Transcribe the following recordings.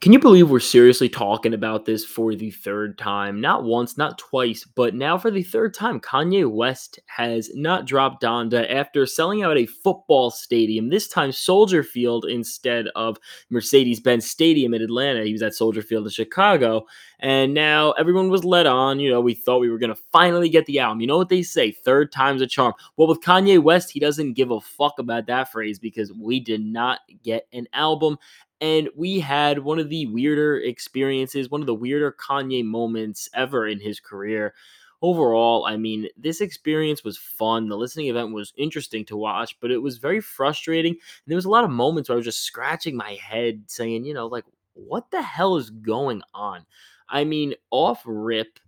Can you believe we're seriously talking about this for the third time? Not once, not twice, but now for the third time. Kanye West has not dropped Donda after selling out a football stadium, this time Soldier Field instead of Mercedes Benz Stadium in Atlanta. He was at Soldier Field in Chicago. And now everyone was led on. You know, we thought we were going to finally get the album. You know what they say? Third time's a charm. Well, with Kanye West, he doesn't give a fuck about that phrase because we did not get an album and we had one of the weirder experiences, one of the weirder Kanye moments ever in his career. Overall, I mean, this experience was fun. The listening event was interesting to watch, but it was very frustrating. And there was a lot of moments where I was just scratching my head saying, you know, like, what the hell is going on? I mean, off rip,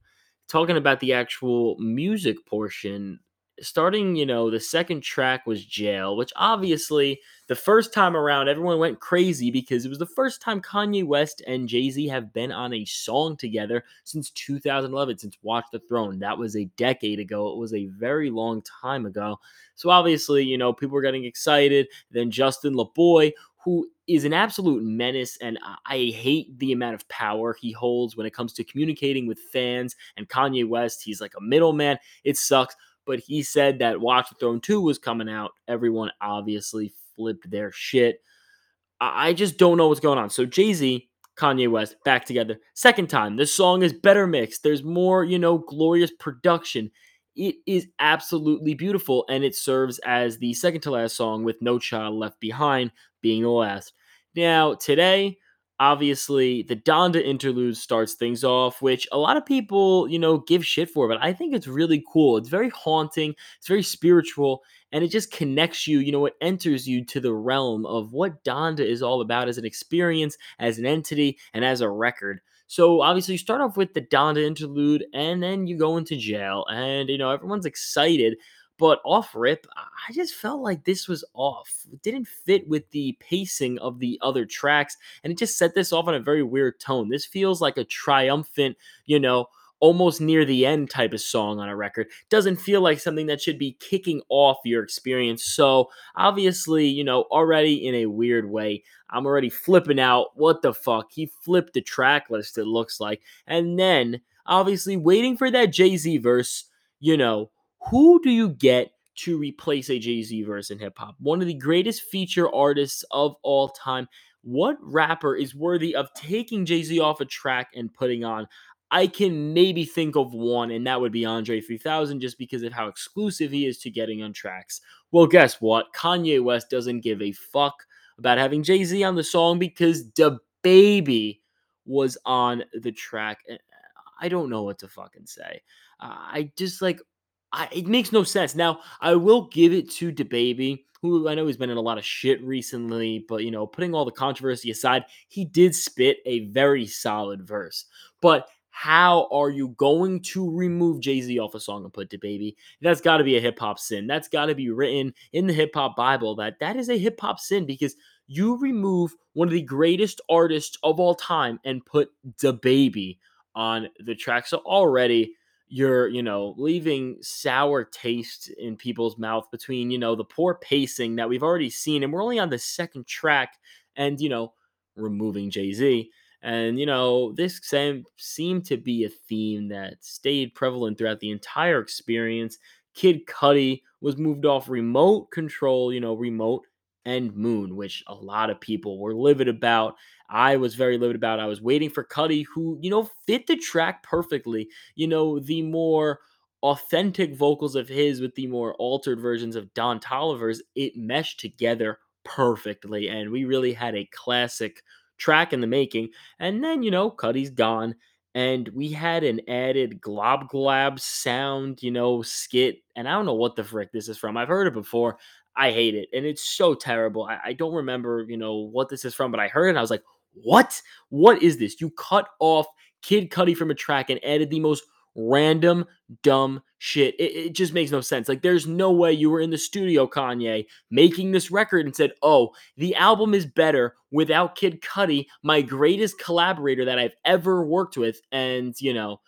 talking about the actual music portion, starting, you know, the second track was Jail, which obviously the first time around everyone went crazy because it was the first time Kanye West and Jay Z have been on a song together since 2011, since Watch the Throne. That was a decade ago. It was a very long time ago. So obviously, you know, people were getting excited. Then Justin LaBoy, who is an absolute menace, and I hate the amount of power he holds when it comes to communicating with fans. And Kanye West, he's like a middleman. It sucks but he said that Watch the Throne 2 was coming out. Everyone obviously flipped their shit. I just don't know what's going on. So Jay Z, Kanye West back together. Second time. This song is better mixed. There's more, you know, glorious production. It is absolutely beautiful, and it serves as the second to last song with No Child Left Behind being the last. Now, today, obviously the Donda interlude starts things off, which a lot of people, you know, give shit for, but I think it's really cool. It's very haunting, it's very spiritual, and it just connects you, you know, it enters you to the realm of what Donda is all about as an experience, as an entity, and as a record. So obviously you start off with the Donda interlude and then you go into jail and you know everyone's excited but off rip, I just felt like this was off. It didn't fit with the pacing of the other tracks, and it just set this off on a very weird tone. This feels like a triumphant, you know, almost near the end type of song on a record. Doesn't feel like something that should be kicking off your experience. So, obviously, you know, already in a weird way, I'm already flipping out. What the fuck? He flipped the track list, it looks like. And then, obviously, waiting for that Jay Z verse, you know, who do you get to replace a Jay Z verse in hip hop? One of the greatest feature artists of all time. What rapper is worthy of taking Jay Z off a track and putting on? I can maybe think of one, and that would be Andre 3000, just because of how exclusive he is to getting on tracks. Well, guess what? Kanye West doesn't give a fuck about having Jay Z on the song because the baby was on the track. Uh, I don't know what to fucking say. Uh, I just like I, it makes no sense. Now, I will give it to DaBaby, who I know he's been in a lot of shit recently, but you know, putting all the controversy aside, he did spit a very solid verse. But how are you going to remove Jay Z off a song and put DaBaby? That's got to be a hip hop sin. That's got to be written in the hip hop Bible that that is a hip hop sin because you remove one of the greatest artists of all time and put DaBaby on the track. So already you're, you know, leaving sour taste in people's mouth between, you know, the poor pacing that we've already seen, and we're only on the second track, and you know, removing Jay Z. And you know, this same seemed to be a theme that stayed prevalent throughout the entire experience. Kid Cudi was moved off remote control, you know, remote and Moon, which a lot of people were livid about. I was very livid about. I was waiting for Cudi, who, you know, fit the track perfectly. You know, the more authentic vocals of his with the more altered versions of Don Toliver's, it meshed together perfectly. And we really had a classic track in the making. And then, you know, Cudi's gone. And we had an added glob glob sound, you know, skit. And I don't know what the frick this is from. I've heard it before. I hate it. And it's so terrible. I, I don't remember, you know, what this is from, but I heard it. I was like, what? What is this? You cut off Kid Cudi from a track and added the most random, dumb shit. It, it, just makes no sense. Like, there's no way you were in the studio, Kanye, making this record and said, oh, the album is better without Kid Cudi, my greatest collaborator that I've ever worked with. And, you know,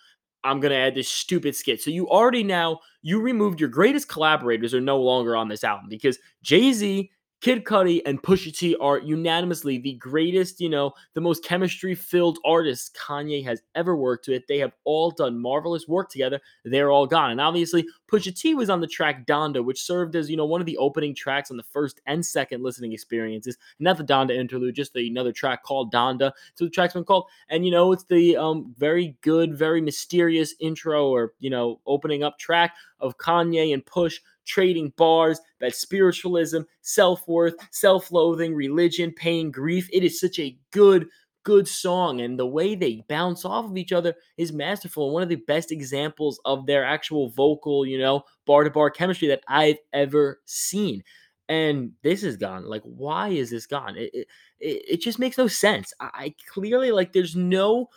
I'm gonna add this stupid skit. So you already now you removed your greatest collaborators are no longer on this album because Jay Z, Kid Cudi and Pusha T are unanimously the greatest, you know, the most chemistry filled artists Kanye has ever worked with. They have all done marvelous work together. They're all gone. And obviously, Pusha T was on the track Donda, which served as, you know, one of the opening tracks on the first and second listening experiences. Not the Donda interlude, just the, another track called Donda. So the track's been called. And, you know, it's the um, very good, very mysterious intro or, you know, opening up track of Kanye and Push trading bars, that spiritualism, self worth, self loathing, religion, pain, grief. It is such a good, good song. And the way they bounce off of each other is masterful. And one of the best examples of their actual vocal, you know, bar to bar chemistry that I've ever seen. And this is gone. Like, why is this gone? It, it, it just makes no sense. I, I clearly, like, there's no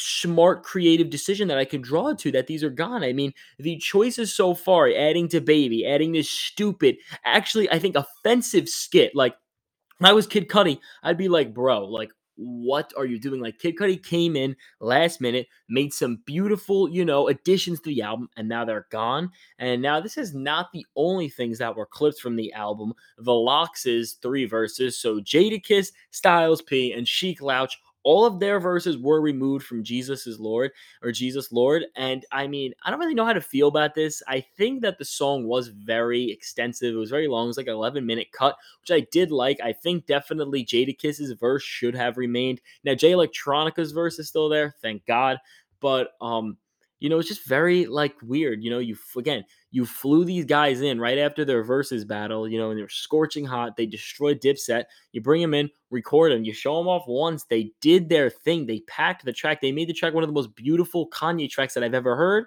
smart creative decision that I could draw to that these are gone. I mean, the choices so far, adding DaBaby, adding this stupid, actually, I think offensive skit. Like, when I was Kid Cudi, I'd be like, bro, like, what are you doing? Like, Kid Cudi came in last minute, made some beautiful, you know, additions to the album, and now they're gone. And now this is not the only things that were clipped from the album. The LOX's three verses, so Jadakiss, Styles P, and Sheek Louch all of their verses were removed from Jesus is Lord or Jesus Lord. And I mean, I don't really know how to feel about this. I think that the song was very extensive. It was very long. It was like an 11 minute cut, which I did like. I think definitely Jadakiss's verse should have remained. Now, Jay Electronica's verse is still there, thank God. But um, you know, it's just very like weird. You know, you again, you flew these guys in right after their versus battle, you know, and they're scorching hot. They destroyed Dipset. You bring them in, record them, you show them off once. They did their thing. They packed the track. They made the track one of the most beautiful Kanye tracks that I've ever heard.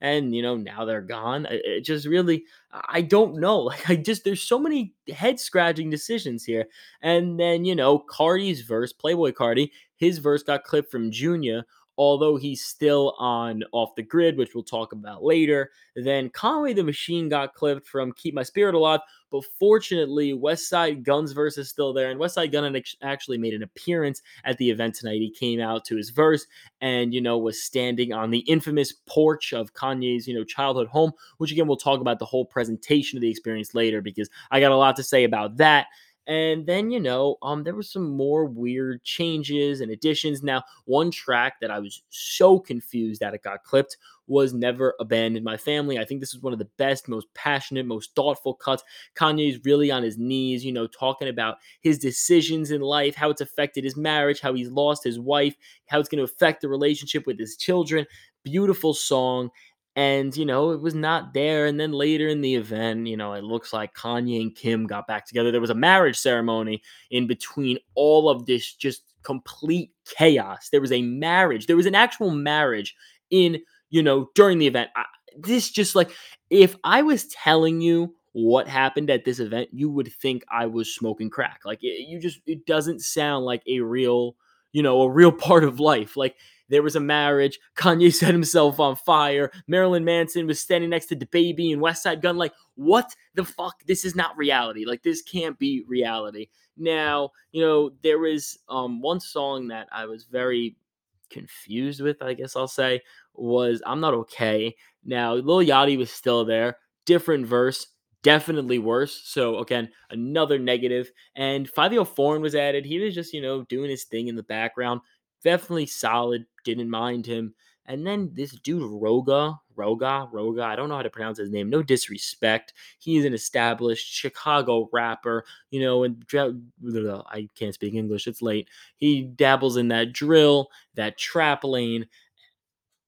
And you know, now they're gone. It just really, I don't know. Like, I just, there's so many head scratching decisions here. And then, you know, Carti's verse, Playboi Carti, his verse got clipped from Junior although he's still on off the grid, which we'll talk about later. Then Conway the Machine got clipped from Keep My Spirit Alive, but fortunately, Westside Gunn's verse is still there, and Westside Gunn actually made an appearance at the event tonight. He came out to his verse and you know was standing on the infamous porch of Kanye's you know childhood home, which again we'll talk about the whole presentation of the experience later because I got a lot to say about that. And then, you know, um, there were some more weird changes and additions. Now, one track that I was so confused that it got clipped was Never Abandoned My Family. I think this is one of the best, most passionate, most thoughtful cuts. Kanye's really on his knees, you know, talking about his decisions in life, how it's affected his marriage, how he's lost his wife, how it's going to affect the relationship with his children. Beautiful song and you know it was not there and then later in the event you know it looks like kanye and kim got back together. There was a marriage ceremony in between all of this just complete chaos. There was a marriage there was an actual marriage in you know during the event. I, this just like if i was telling you what happened at this event you would think i was smoking crack. Like it, you just it doesn't sound like a real you know a real part of life. Like there was a marriage. Kanye set himself on fire. Marilyn Manson was standing next to the baby and Westside Gunn. Like, what the fuck? This is not reality. Like, this can't be reality. Now, you know, there was um, one song that I was very confused with, I guess I'll say, was I'm Not Okay. Now, Lil Yachty was still there. Different verse, definitely worse. So again, another negative. And Fivio Foreign was added. He was just, you know, doing his thing in the background definitely solid. Didn't mind him. And then this dude Rooga, Rooga, Rooga, I don't know how to pronounce his name. No disrespect. He's an established Chicago rapper, you know, and I can't speak English. It's late. He dabbles in that drill, that trap lane.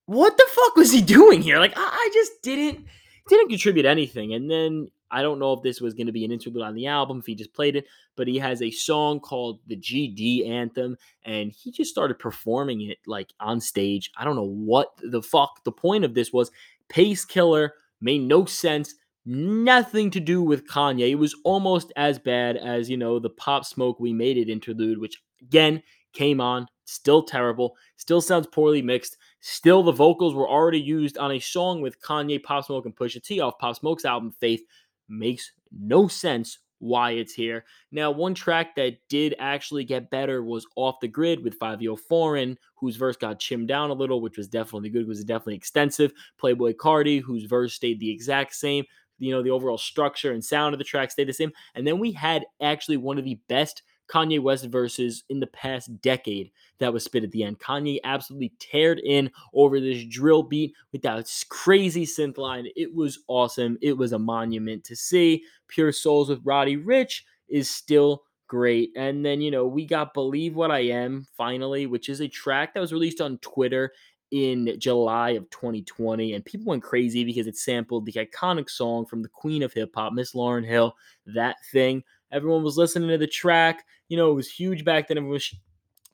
What the fuck was he doing here? Like I just didn't didn't contribute anything. And then I don't know if this was going to be an interlude on the album, if he just played it, but he has a song called the GD Anthem, and he just started performing it like on stage. I don't know what the fuck the point of this was. Pace killer, made no sense, nothing to do with Kanye. It was almost as bad as, you know, the Pop Smoke We Made It interlude, which again came on, still terrible, still sounds poorly mixed. Still, the vocals were already used on a song with Kanye, Pop Smoke, and Pusha T off Pop Smoke's album Faith makes no sense why it's here. Now, one track that did actually get better was Off the Grid with Fivio Foreign, whose verse got chimmed down a little, which was definitely good, was definitely extensive. Playboi Carti, whose verse stayed the exact same. you know, the overall structure and sound of the track stayed the same. And then we had actually one of the best Kanye West verses in the past decade that was spit at the end. Kanye absolutely teared in over this drill beat with that crazy synth line. It was awesome. It was a monument to see. Pure Souls with Roddy Ricch is still great. And then, you know, we got Believe What I Am finally, which is a track that was released on Twitter in July of 2020. And people went crazy because it sampled the iconic song from the queen of hip hop, Miss Lauryn Hill, That Thing. Everyone was listening to the track. You know, it was huge back then. Everyone was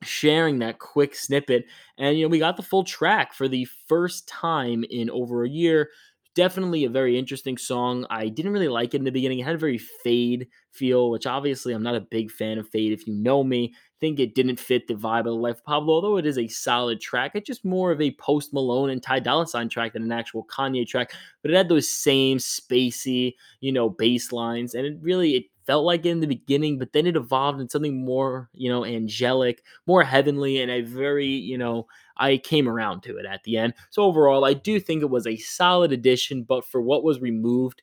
sharing that quick snippet. And, you know, we got the full track for the first time in over a year. Definitely a very interesting song. I didn't really like it in the beginning. It had a very fade feel, which obviously I'm not a big fan of fade. If you know me, think it didn't fit the vibe of the life of Pablo, although it is a solid track. It's just more of a Post Malone and Ty Dolla Sign track than an actual Kanye track. But it had those same spacey, you know, bass lines, and it really it felt like in the beginning, but then it evolved into something more, you know, angelic, more heavenly, and a very, you know, I came around to it at the end. So overall, I do think it was a solid addition, but for what was removed,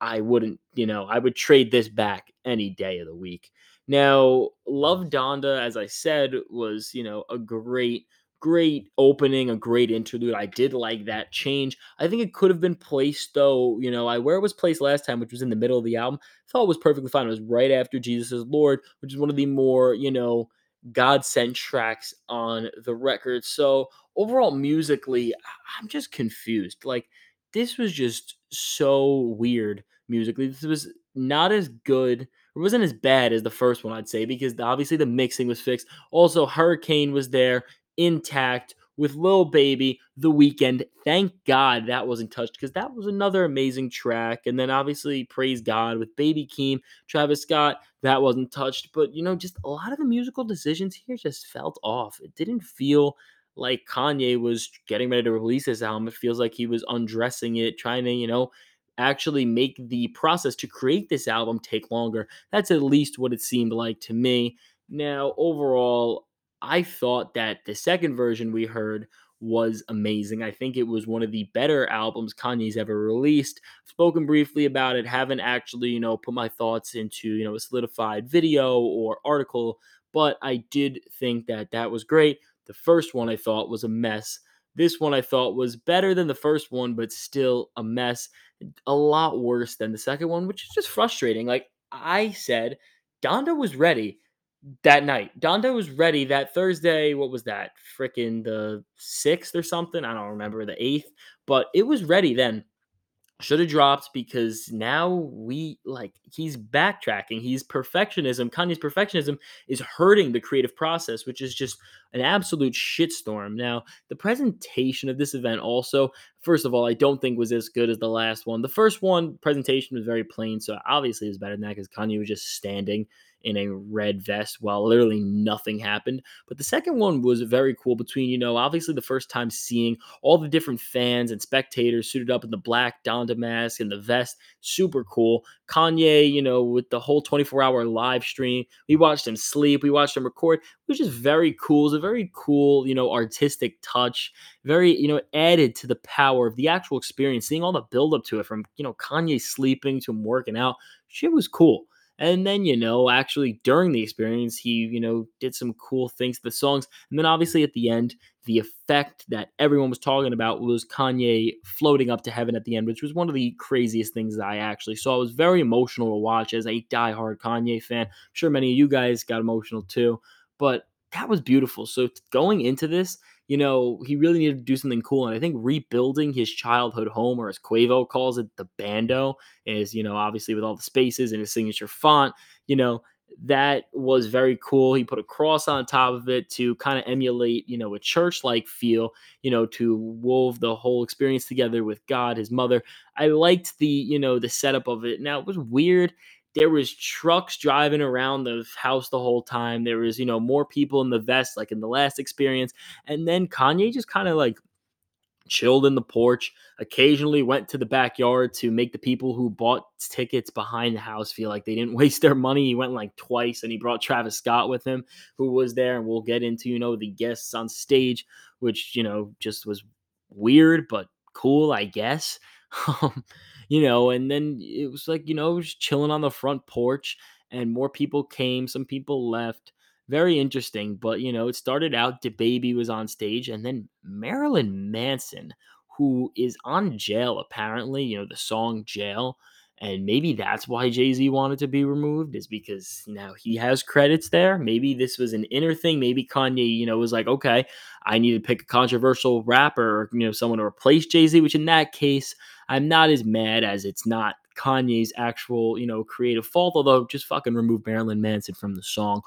I wouldn't, you know, I would trade this back any day of the week. Now, Love Donda, as I said, was, you know, a great great opening, a great interlude. I did like that change. I think it could have been placed though, you know, I where it was placed last time, which was in the middle of the album, I thought it was perfectly fine. It was right after Jesus is Lord, which is one of the more, you know, God sent tracks on the record. So overall, musically, I'm just confused. Like, this was just so weird musically. This was not as good. It wasn't as bad as the first one, I'd say, because obviously the mixing was fixed. Also, Hurricane was there intact with Lil Baby, The Weeknd. Thank God that wasn't touched because that was another amazing track. And then obviously, praise God with Baby Keem, Travis Scott, that wasn't touched. But you know, just a lot of the musical decisions here just felt off. It didn't feel like Kanye was getting ready to release his album. It feels like he was undressing it, trying to, you know, actually make the process to create this album take longer. That's at least what it seemed like to me. Now, overall, I thought that the second version we heard was amazing. I think it was one of the better albums Kanye's ever released. spoken briefly about it, haven't actually, you know, put my thoughts into, you know, a solidified video or article, but I did think that that was great. The first one I thought was a mess. This one I thought was better than the first one, but still a mess. A lot worse than the second one, which is just frustrating. Like I said, Donda was ready that night. Donda was ready that Thursday. What was that? Freaking the sixth or something. I don't remember the eighth, but it was ready then. Should have dropped because now we like he's backtracking. He's perfectionism. Kanye's perfectionism is hurting the creative process, which is just an absolute shitstorm. Now, the presentation of this event also, first of all, I don't think was as good as the last one. The first one presentation was very plain, so obviously it was better than that because Kanye was just standing in a red vest while literally nothing happened. But the second one was very cool between, you know, obviously the first time seeing all the different fans and spectators suited up in the black Donda mask and the vest. Super cool. Kanye, you know, with the whole 24 hour live stream. We watched him sleep. We watched him record, It was just very cool. It's a very cool, you know, artistic touch. Very, you know, added to the power of the actual experience, seeing all the build up to it from, you know, Kanye sleeping to him working out. Shit was cool. And then, you know, actually during the experience, he, you know, did some cool things to the songs. And then obviously at the end, the effect that everyone was talking about was Kanye floating up to heaven at the end, which was one of the craziest things I actually saw. It was very emotional to watch as a diehard Kanye fan. I'm sure many of you guys got emotional too, but that was beautiful. So going into this, you know, he really needed to do something cool. And I think rebuilding his childhood home, or as Quavo calls it, the bando, is, you know, obviously with all the spaces and his signature font, you know, that was very cool. He put a cross on top of it to kind of emulate, you know, a church like feel, you know, to wove the whole experience together with God, his mother. I liked the, you know, the setup of it. Now it was weird there was trucks driving around the house the whole time. There was, you know, more people in the vest like in the last experience. And then Kanye just kind of like chilled in the porch, occasionally went to the backyard to make the people who bought tickets behind the house feel like they didn't waste their money. He went like twice and he brought Travis Scott with him, who was there. And we'll get into, you know, the guests on stage, which, you know, just was weird, but cool, I guess. Um, You know, and then it was like, you know, just chilling on the front porch and more people came, some people left. Very interesting, but you know, it started out baby was on stage and then Marilyn Manson, who is on jail apparently, you know, the song Jail, and maybe that's why Jay-Z wanted to be removed is because now he has credits there. Maybe this was an inner thing. Maybe Kanye, you know, was like, okay, I need to pick a controversial rapper or, you know, someone to replace Jay-Z, which in that case, I'm not as mad as it's not Kanye's actual, you know, creative fault. Although just fucking remove Marilyn Manson from the song.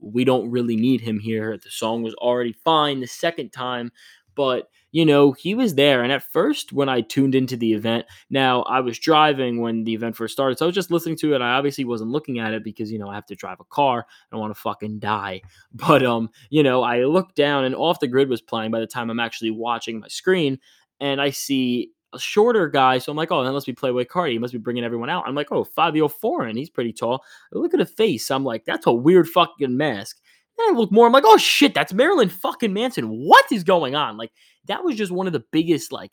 We don't really need him here. The song was already fine the second time, but you know, he was there. And at first, when I tuned into the event, now I was driving when the event first started, so I was just listening to it. I obviously wasn't looking at it because you know I have to drive a car. I don't want to fucking die. But um, you know, I looked down and off the grid was playing by the time I'm actually watching my screen, and I see a shorter guy. So I'm like, oh, that must be Playboi Carti. He must be bringing everyone out. I'm like, oh, Fivio Foreign. He's pretty tall. I look at the face. I'm like, that's a weird fucking mask. And I look more. I'm like, oh shit, that's Marilyn fucking Manson. What is going on? Like, that was just one of the biggest like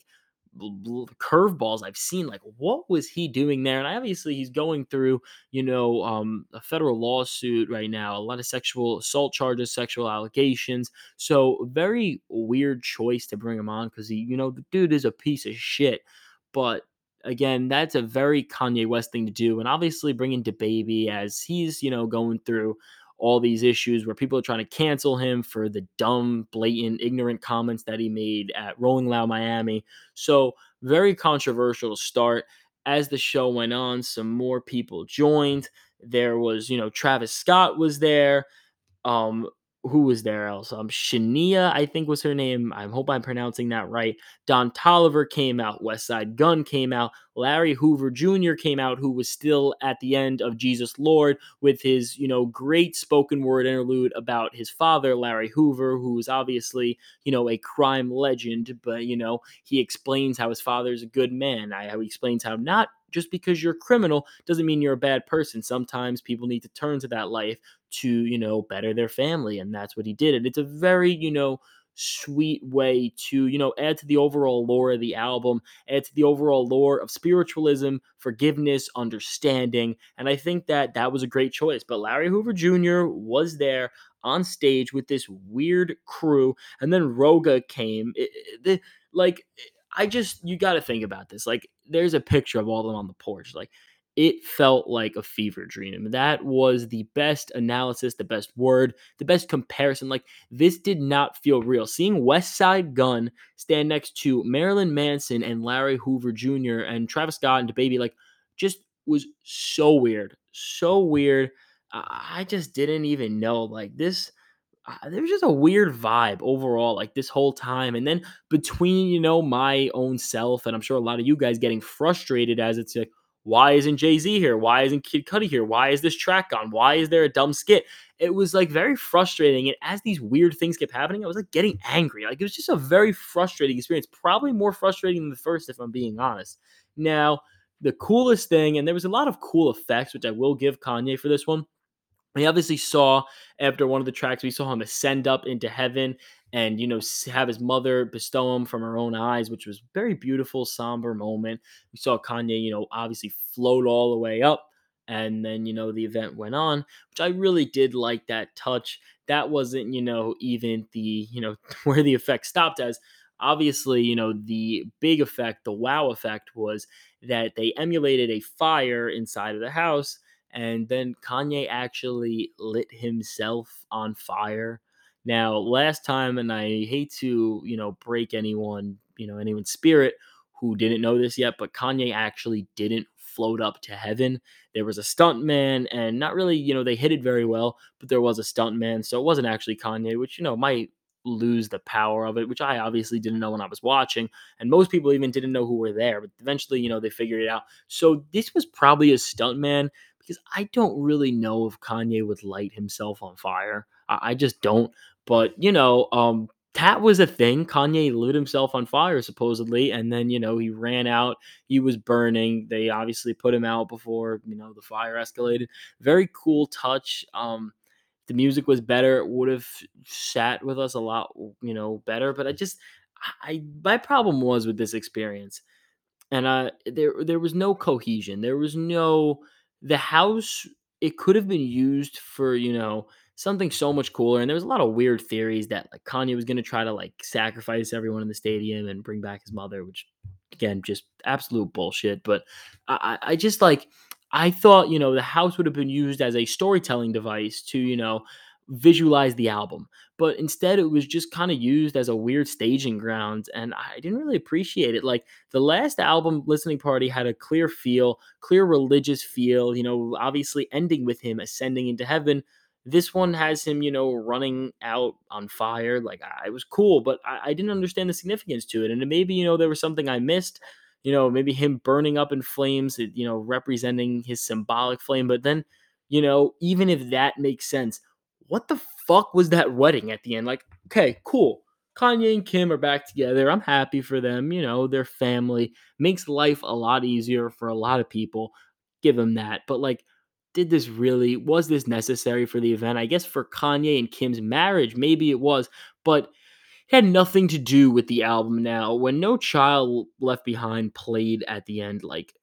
curveballs I've seen. Like, what was he doing there? And obviously, he's going through, you know, um, a federal lawsuit right now, a lot of sexual assault charges, sexual allegations. So, very weird choice to bring him on because he, you know, the dude is a piece of shit. But again, that's a very Kanye West thing to do. And obviously, bringing baby as he's, you know, going through all these issues where people are trying to cancel him for the dumb, blatant, ignorant comments that he made at Rolling Loud Miami. So, very controversial to start. As the show went on, some more people joined. There was, you know, Travis Scott was there. Um, who was there else? Um, Shania, I think was her name. I hope I'm pronouncing that right. Don Toliver came out. Westside Gunn came out. Larry Hoover Jr. came out, who was still at the end of Jesus Lord with his, you know, great spoken word interlude about his father, Larry Hoover, who was obviously, you know, a crime legend. But you know, he explains how his father is a good man. I, how he explains how not just because you're a criminal doesn't mean you're a bad person. Sometimes people need to turn to that life to, you know, better their family. And that's what he did. And it's a very, you know, sweet way to you know add to the overall lore of the album add to the overall lore of spiritualism forgiveness understanding and i think that that was a great choice but larry hoover jr was there on stage with this weird crew and then Rooga came it, it, like I just you got to think about this. Like, there's a picture of all of them on the porch. Like, it felt like a fever dream. And that was the best analysis, the best word, the best comparison. Like, this did not feel real. Seeing Westside Gunn stand next to Marilyn Manson and Larry Hoover Jr. and Travis Scott and Baby, like, just was so weird. So weird. I just didn't even know. Like, this uh, there was just a weird vibe overall, like this whole time. And then between, you know, my own self, and I'm sure a lot of you guys getting frustrated as it's like, why isn't Jay Z here? Why isn't Kid Cudi here? Why is this track on? Why is there a dumb skit? It was like very frustrating. And as these weird things kept happening, I was like getting angry. Like it was just a very frustrating experience, probably more frustrating than the first, if I'm being honest. Now, the coolest thing, and there was a lot of cool effects, which I will give Kanye for this one we obviously saw after one of the tracks, we saw him ascend up into heaven and, you know, have his mother bestow him from her own eyes, which was very beautiful, somber moment. We saw Kanye, you know, obviously float all the way up. And then, you know, the event went on, which I really did like that touch. That wasn't, you know, even the, you know, where the effect stopped as obviously, you know, the big effect, the wow effect was that they emulated a fire inside of the house and then Kanye actually lit himself on fire. Now, last time, and I hate to, you know, break anyone, you know, anyone's spirit who didn't know this yet, but Kanye actually didn't float up to heaven. There was a stuntman, and not really, you know, they hit it very well, but there was a stuntman, so it wasn't actually Kanye, which, you know, might lose the power of it, which I obviously didn't know when I was watching. And most people even didn't know who were there, but eventually, you know, they figured it out. So this was probably a stuntman because I don't really know if Kanye would light himself on fire. I, I just don't. But you know, um, that was a thing. Kanye lit himself on fire supposedly, and then you know he ran out. He was burning. They obviously put him out before you know the fire escalated. Very cool touch. Um, the music was better. It would have sat with us a lot, you know, better. But I just, I my problem was with this experience and uh, there there was no cohesion. There was no the house. It could have been used for you know something so much cooler. And there was a lot of weird theories that like Kanye was going to try to like sacrifice everyone in the stadium and bring back his mother, which again just absolute bullshit. But I, I just like I thought you know the house would have been used as a storytelling device to you know visualize the album but instead it was just kind of used as a weird staging ground and i didn't really appreciate it like the last album listening party had a clear feel clear religious feel you know obviously ending with him ascending into heaven. This one has him you know running out on fire like i was cool but I, I didn't understand the significance to it and maybe you know there was something i missed you know maybe him burning up in flames you know representing his symbolic flame but then you know even if that makes sense what the fuck was that wedding at the end? Like, okay, cool. Kanye and Kim are back together. I'm happy for them. You know, their family makes life a lot easier for a lot of people. Give them that. But like, did this really, was this necessary for the event? I guess for Kanye and Kim's marriage, maybe it was, but it had nothing to do with the album now. When No Child Left Behind played at the end, like,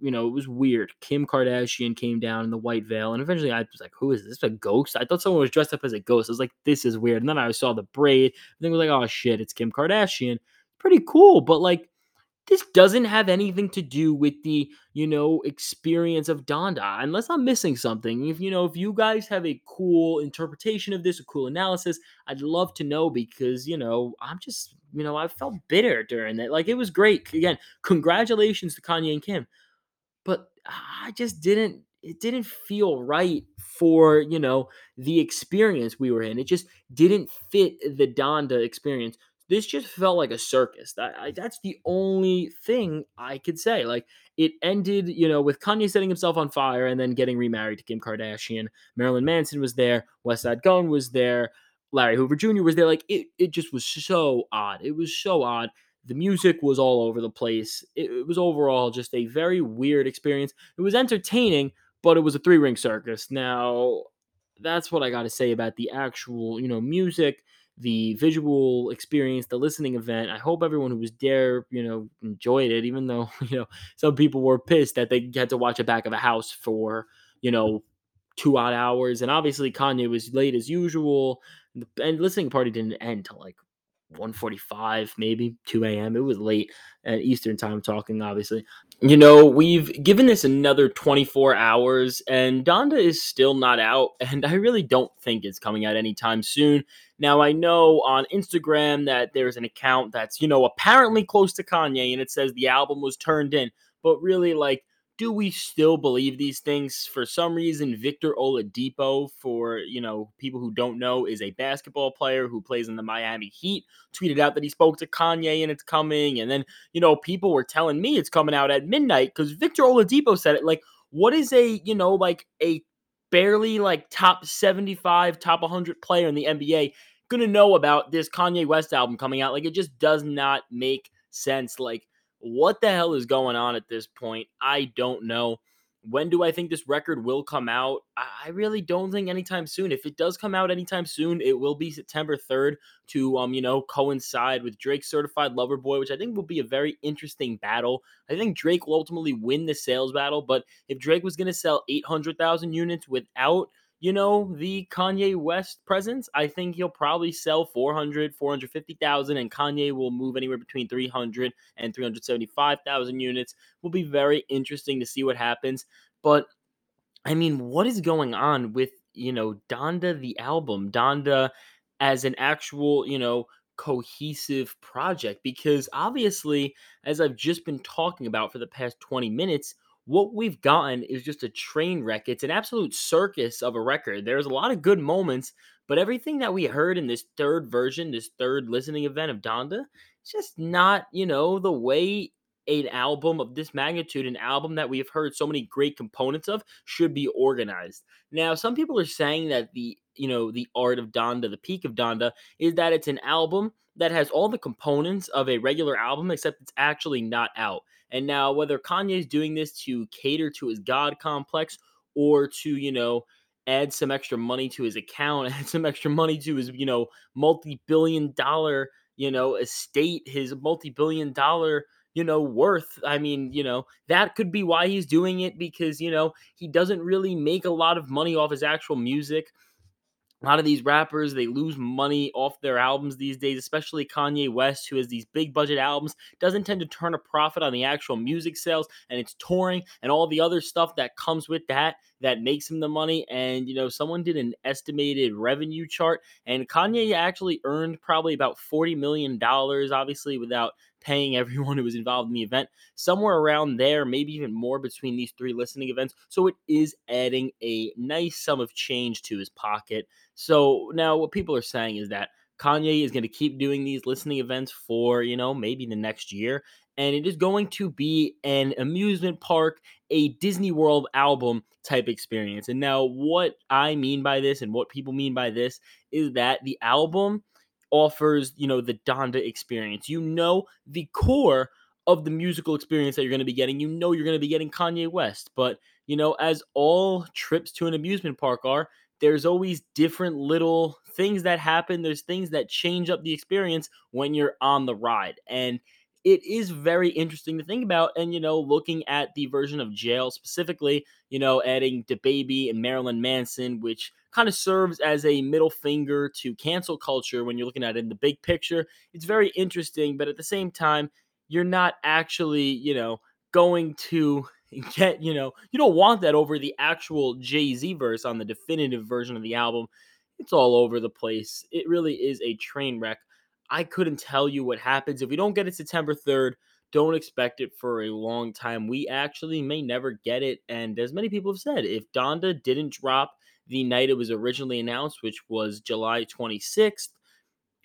you know, it was weird. Kim Kardashian came down in the white veil, and eventually I was like, "Who is this? A ghost?" I thought someone was dressed up as a ghost. I was like, "This is weird." And then I saw the braid, and then I was like, "Oh shit, it's Kim Kardashian." Pretty cool, but like, this doesn't have anything to do with the you know experience of Donda, unless I'm missing something. If you know, if you guys have a cool interpretation of this, a cool analysis, I'd love to know because you know I'm just you know I felt bitter during that. Like it was great. Again, congratulations to Kanye and Kim but I just didn't it didn't feel right for, you know, the experience we were in. It just didn't fit the Donda experience. This just felt like a circus. I, that's the only thing I could say. Like it ended, you know, with Kanye setting himself on fire and then getting remarried to Kim Kardashian. Marilyn Manson was there. Westside Gunn was there. Larry Hoover Jr. was there. Like it, it just was so odd. It was so odd. The music was all over the place. It, it was overall just a very weird experience. It was entertaining, but it was a three ring circus. Now, that's what I got to say about the actual, you know, music, the visual experience, the listening event. I hope everyone who was there, you know, enjoyed it, even though, you know, some people were pissed that they had to watch a back of a house for, you know, two odd hours. And obviously, Kanye was late as usual. And listening party didn't end till like 1:45, maybe 2 a.m. It was late at Eastern time talking, obviously. You know, we've given this another 24 hours, and Donda is still not out, and I really don't think it's coming out anytime soon. Now, I know on Instagram that there's an account that's, you know, apparently close to Kanye, and it says the album was turned in, but really, like, do we still believe these things? For some reason, Victor Oladipo, for you know people who don't know, is a basketball player who plays in the Miami Heat. Tweeted out that he spoke to Kanye and it's coming, and then you know people were telling me it's coming out at midnight because Victor Oladipo said it. Like, what is a you know like a barely like top seventy five, top one hundred player in the NBA gonna know about this Kanye West album coming out? Like, it just does not make sense. Like what the hell is going on at this point? I don't know. When do I think this record will come out? I really don't think anytime soon. If it does come out anytime soon, it will be September 3rd to um, you know, coincide with Drake's certified lover boy, which I think will be a very interesting battle. I think Drake will ultimately win the sales battle, but if Drake was gonna sell 800,000 units without you know, the Kanye West presence, I think he'll probably sell 400, 450,000, and Kanye will move anywhere between 300 and 375,000 units. Will be very interesting to see what happens. But I mean, what is going on with, you know, Donda the album, Donda as an actual, you know, cohesive project? Because obviously, as I've just been talking about for the past 20 minutes, what we've gotten is just a train wreck. It's an absolute circus of a record. There's a lot of good moments, but everything that we heard in this third version, this third listening event of Donda, it's just not, you know, the way an album of this magnitude, an album that we've heard so many great components of, should be organized. Now, some people are saying that the, you know, the art of Donda, the peak of Donda, is that it's an album that has all the components of a regular album, except it's actually not out. And now, whether Kanye is doing this to cater to his God complex or to, you know, add some extra money to his account, add some extra money to his, you know, multi billion dollar, you know, estate, his multi billion dollar, you know, worth. I mean, you know, that could be why he's doing it because, you know, he doesn't really make a lot of money off his actual music a lot of these rappers they lose money off their albums these days especially kanye west who has these big budget albums doesn't tend to turn a profit on the actual music sales and it's touring and all the other stuff that comes with that that makes him the money and you know someone did an estimated revenue chart and kanye actually earned probably about 40 million dollars obviously without paying everyone who was involved in the event somewhere around there maybe even more between these three listening events so it is adding a nice sum of change to his pocket so now what people are saying is that Kanye is going to keep doing these listening events for, you know, maybe the next year. And it is going to be an amusement park, a Disney World album type experience. And now, what I mean by this and what people mean by this is that the album offers, you know, the Donda experience. You know, the core of the musical experience that you're going to be getting. You know, you're going to be getting Kanye West. But, you know, as all trips to an amusement park are, there's always different little things that happen. There's things that change up the experience when you're on the ride. And it is very interesting to think about. And, you know, looking at the version of jail specifically, you know, adding DaBaby and Marilyn Manson, which kind of serves as a middle finger to cancel culture when you're looking at it in the big picture. It's very interesting, but at the same time, you're not actually, you know, going to get, you know, you don't want that over the actual Jay Z verse on the definitive version of the album. It's all over the place. It really is a train wreck. I couldn't tell you what happens. If we don't get it September 3rd, don't expect it for a long time. We actually may never get it. And as many people have said, if Donda didn't drop the night it was originally announced, which was July 26th,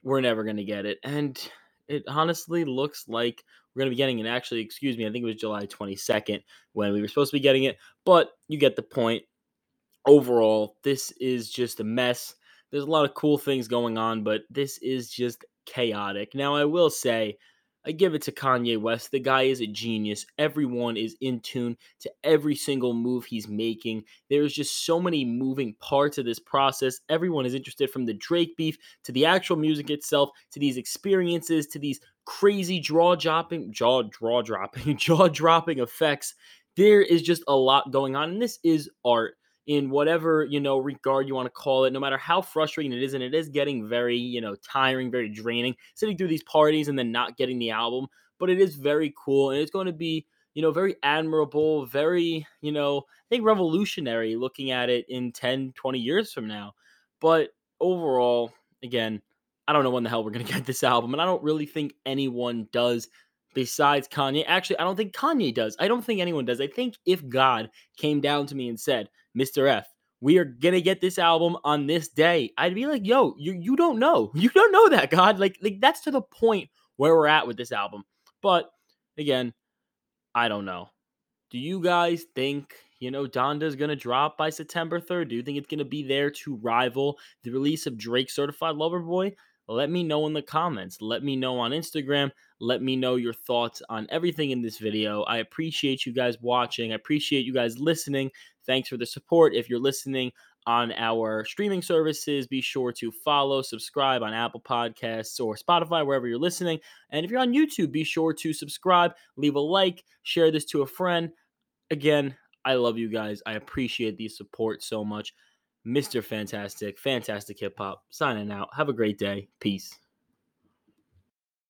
we're never going to get it. And it honestly looks like we're going to be getting it. Actually, excuse me, I think it was July 22nd when we were supposed to be getting it, but you get the point. Overall, this is just a mess. There's a lot of cool things going on, but this is just chaotic. Now, I will say, I give it to Kanye West. The guy is a genius. Everyone is in tune to every single move he's making. There's just so many moving parts of this process. Everyone is interested from the Drake beef to the actual music itself to these experiences to these crazy jaw dropping, jaw draw dropping, jaw dropping effects. There is just a lot going on, and this is art in whatever you know regard you want to call it no matter how frustrating it is and it is getting very you know tiring very draining sitting through these parties and then not getting the album but it is very cool and it's going to be you know very admirable very you know i think revolutionary looking at it in 10 20 years from now. But overall again i don't know when the hell we're going to get this album and i don't really think anyone does besides Kanye. Actually, I don't think Kanye does. I don't think anyone does. I think if God came down to me and said, Mr. F, we are gonna get this album on this day, I'd be like, yo, you you don't know. You don't know that, God. Like, like that's to the point where we're at with this album. But again, I don't know. Do you guys think, you know, Donda's gonna drop by September 3rd? Do you think it's gonna be there to rival the release of Drake Certified Lover Boy? Let me know in the comments. Let me know on Instagram. Let me know your thoughts on everything in this video. I appreciate you guys watching. I appreciate you guys listening. Thanks for the support. If you're listening on our streaming services, be sure to follow, subscribe on Apple Podcasts or Spotify, wherever you're listening. And if you're on YouTube, be sure to subscribe, leave a like, share this to a friend. Again, I love you guys. I appreciate the support so much. Mr. Fantastic, fantastic hip hop, signing out. Have a great day. Peace.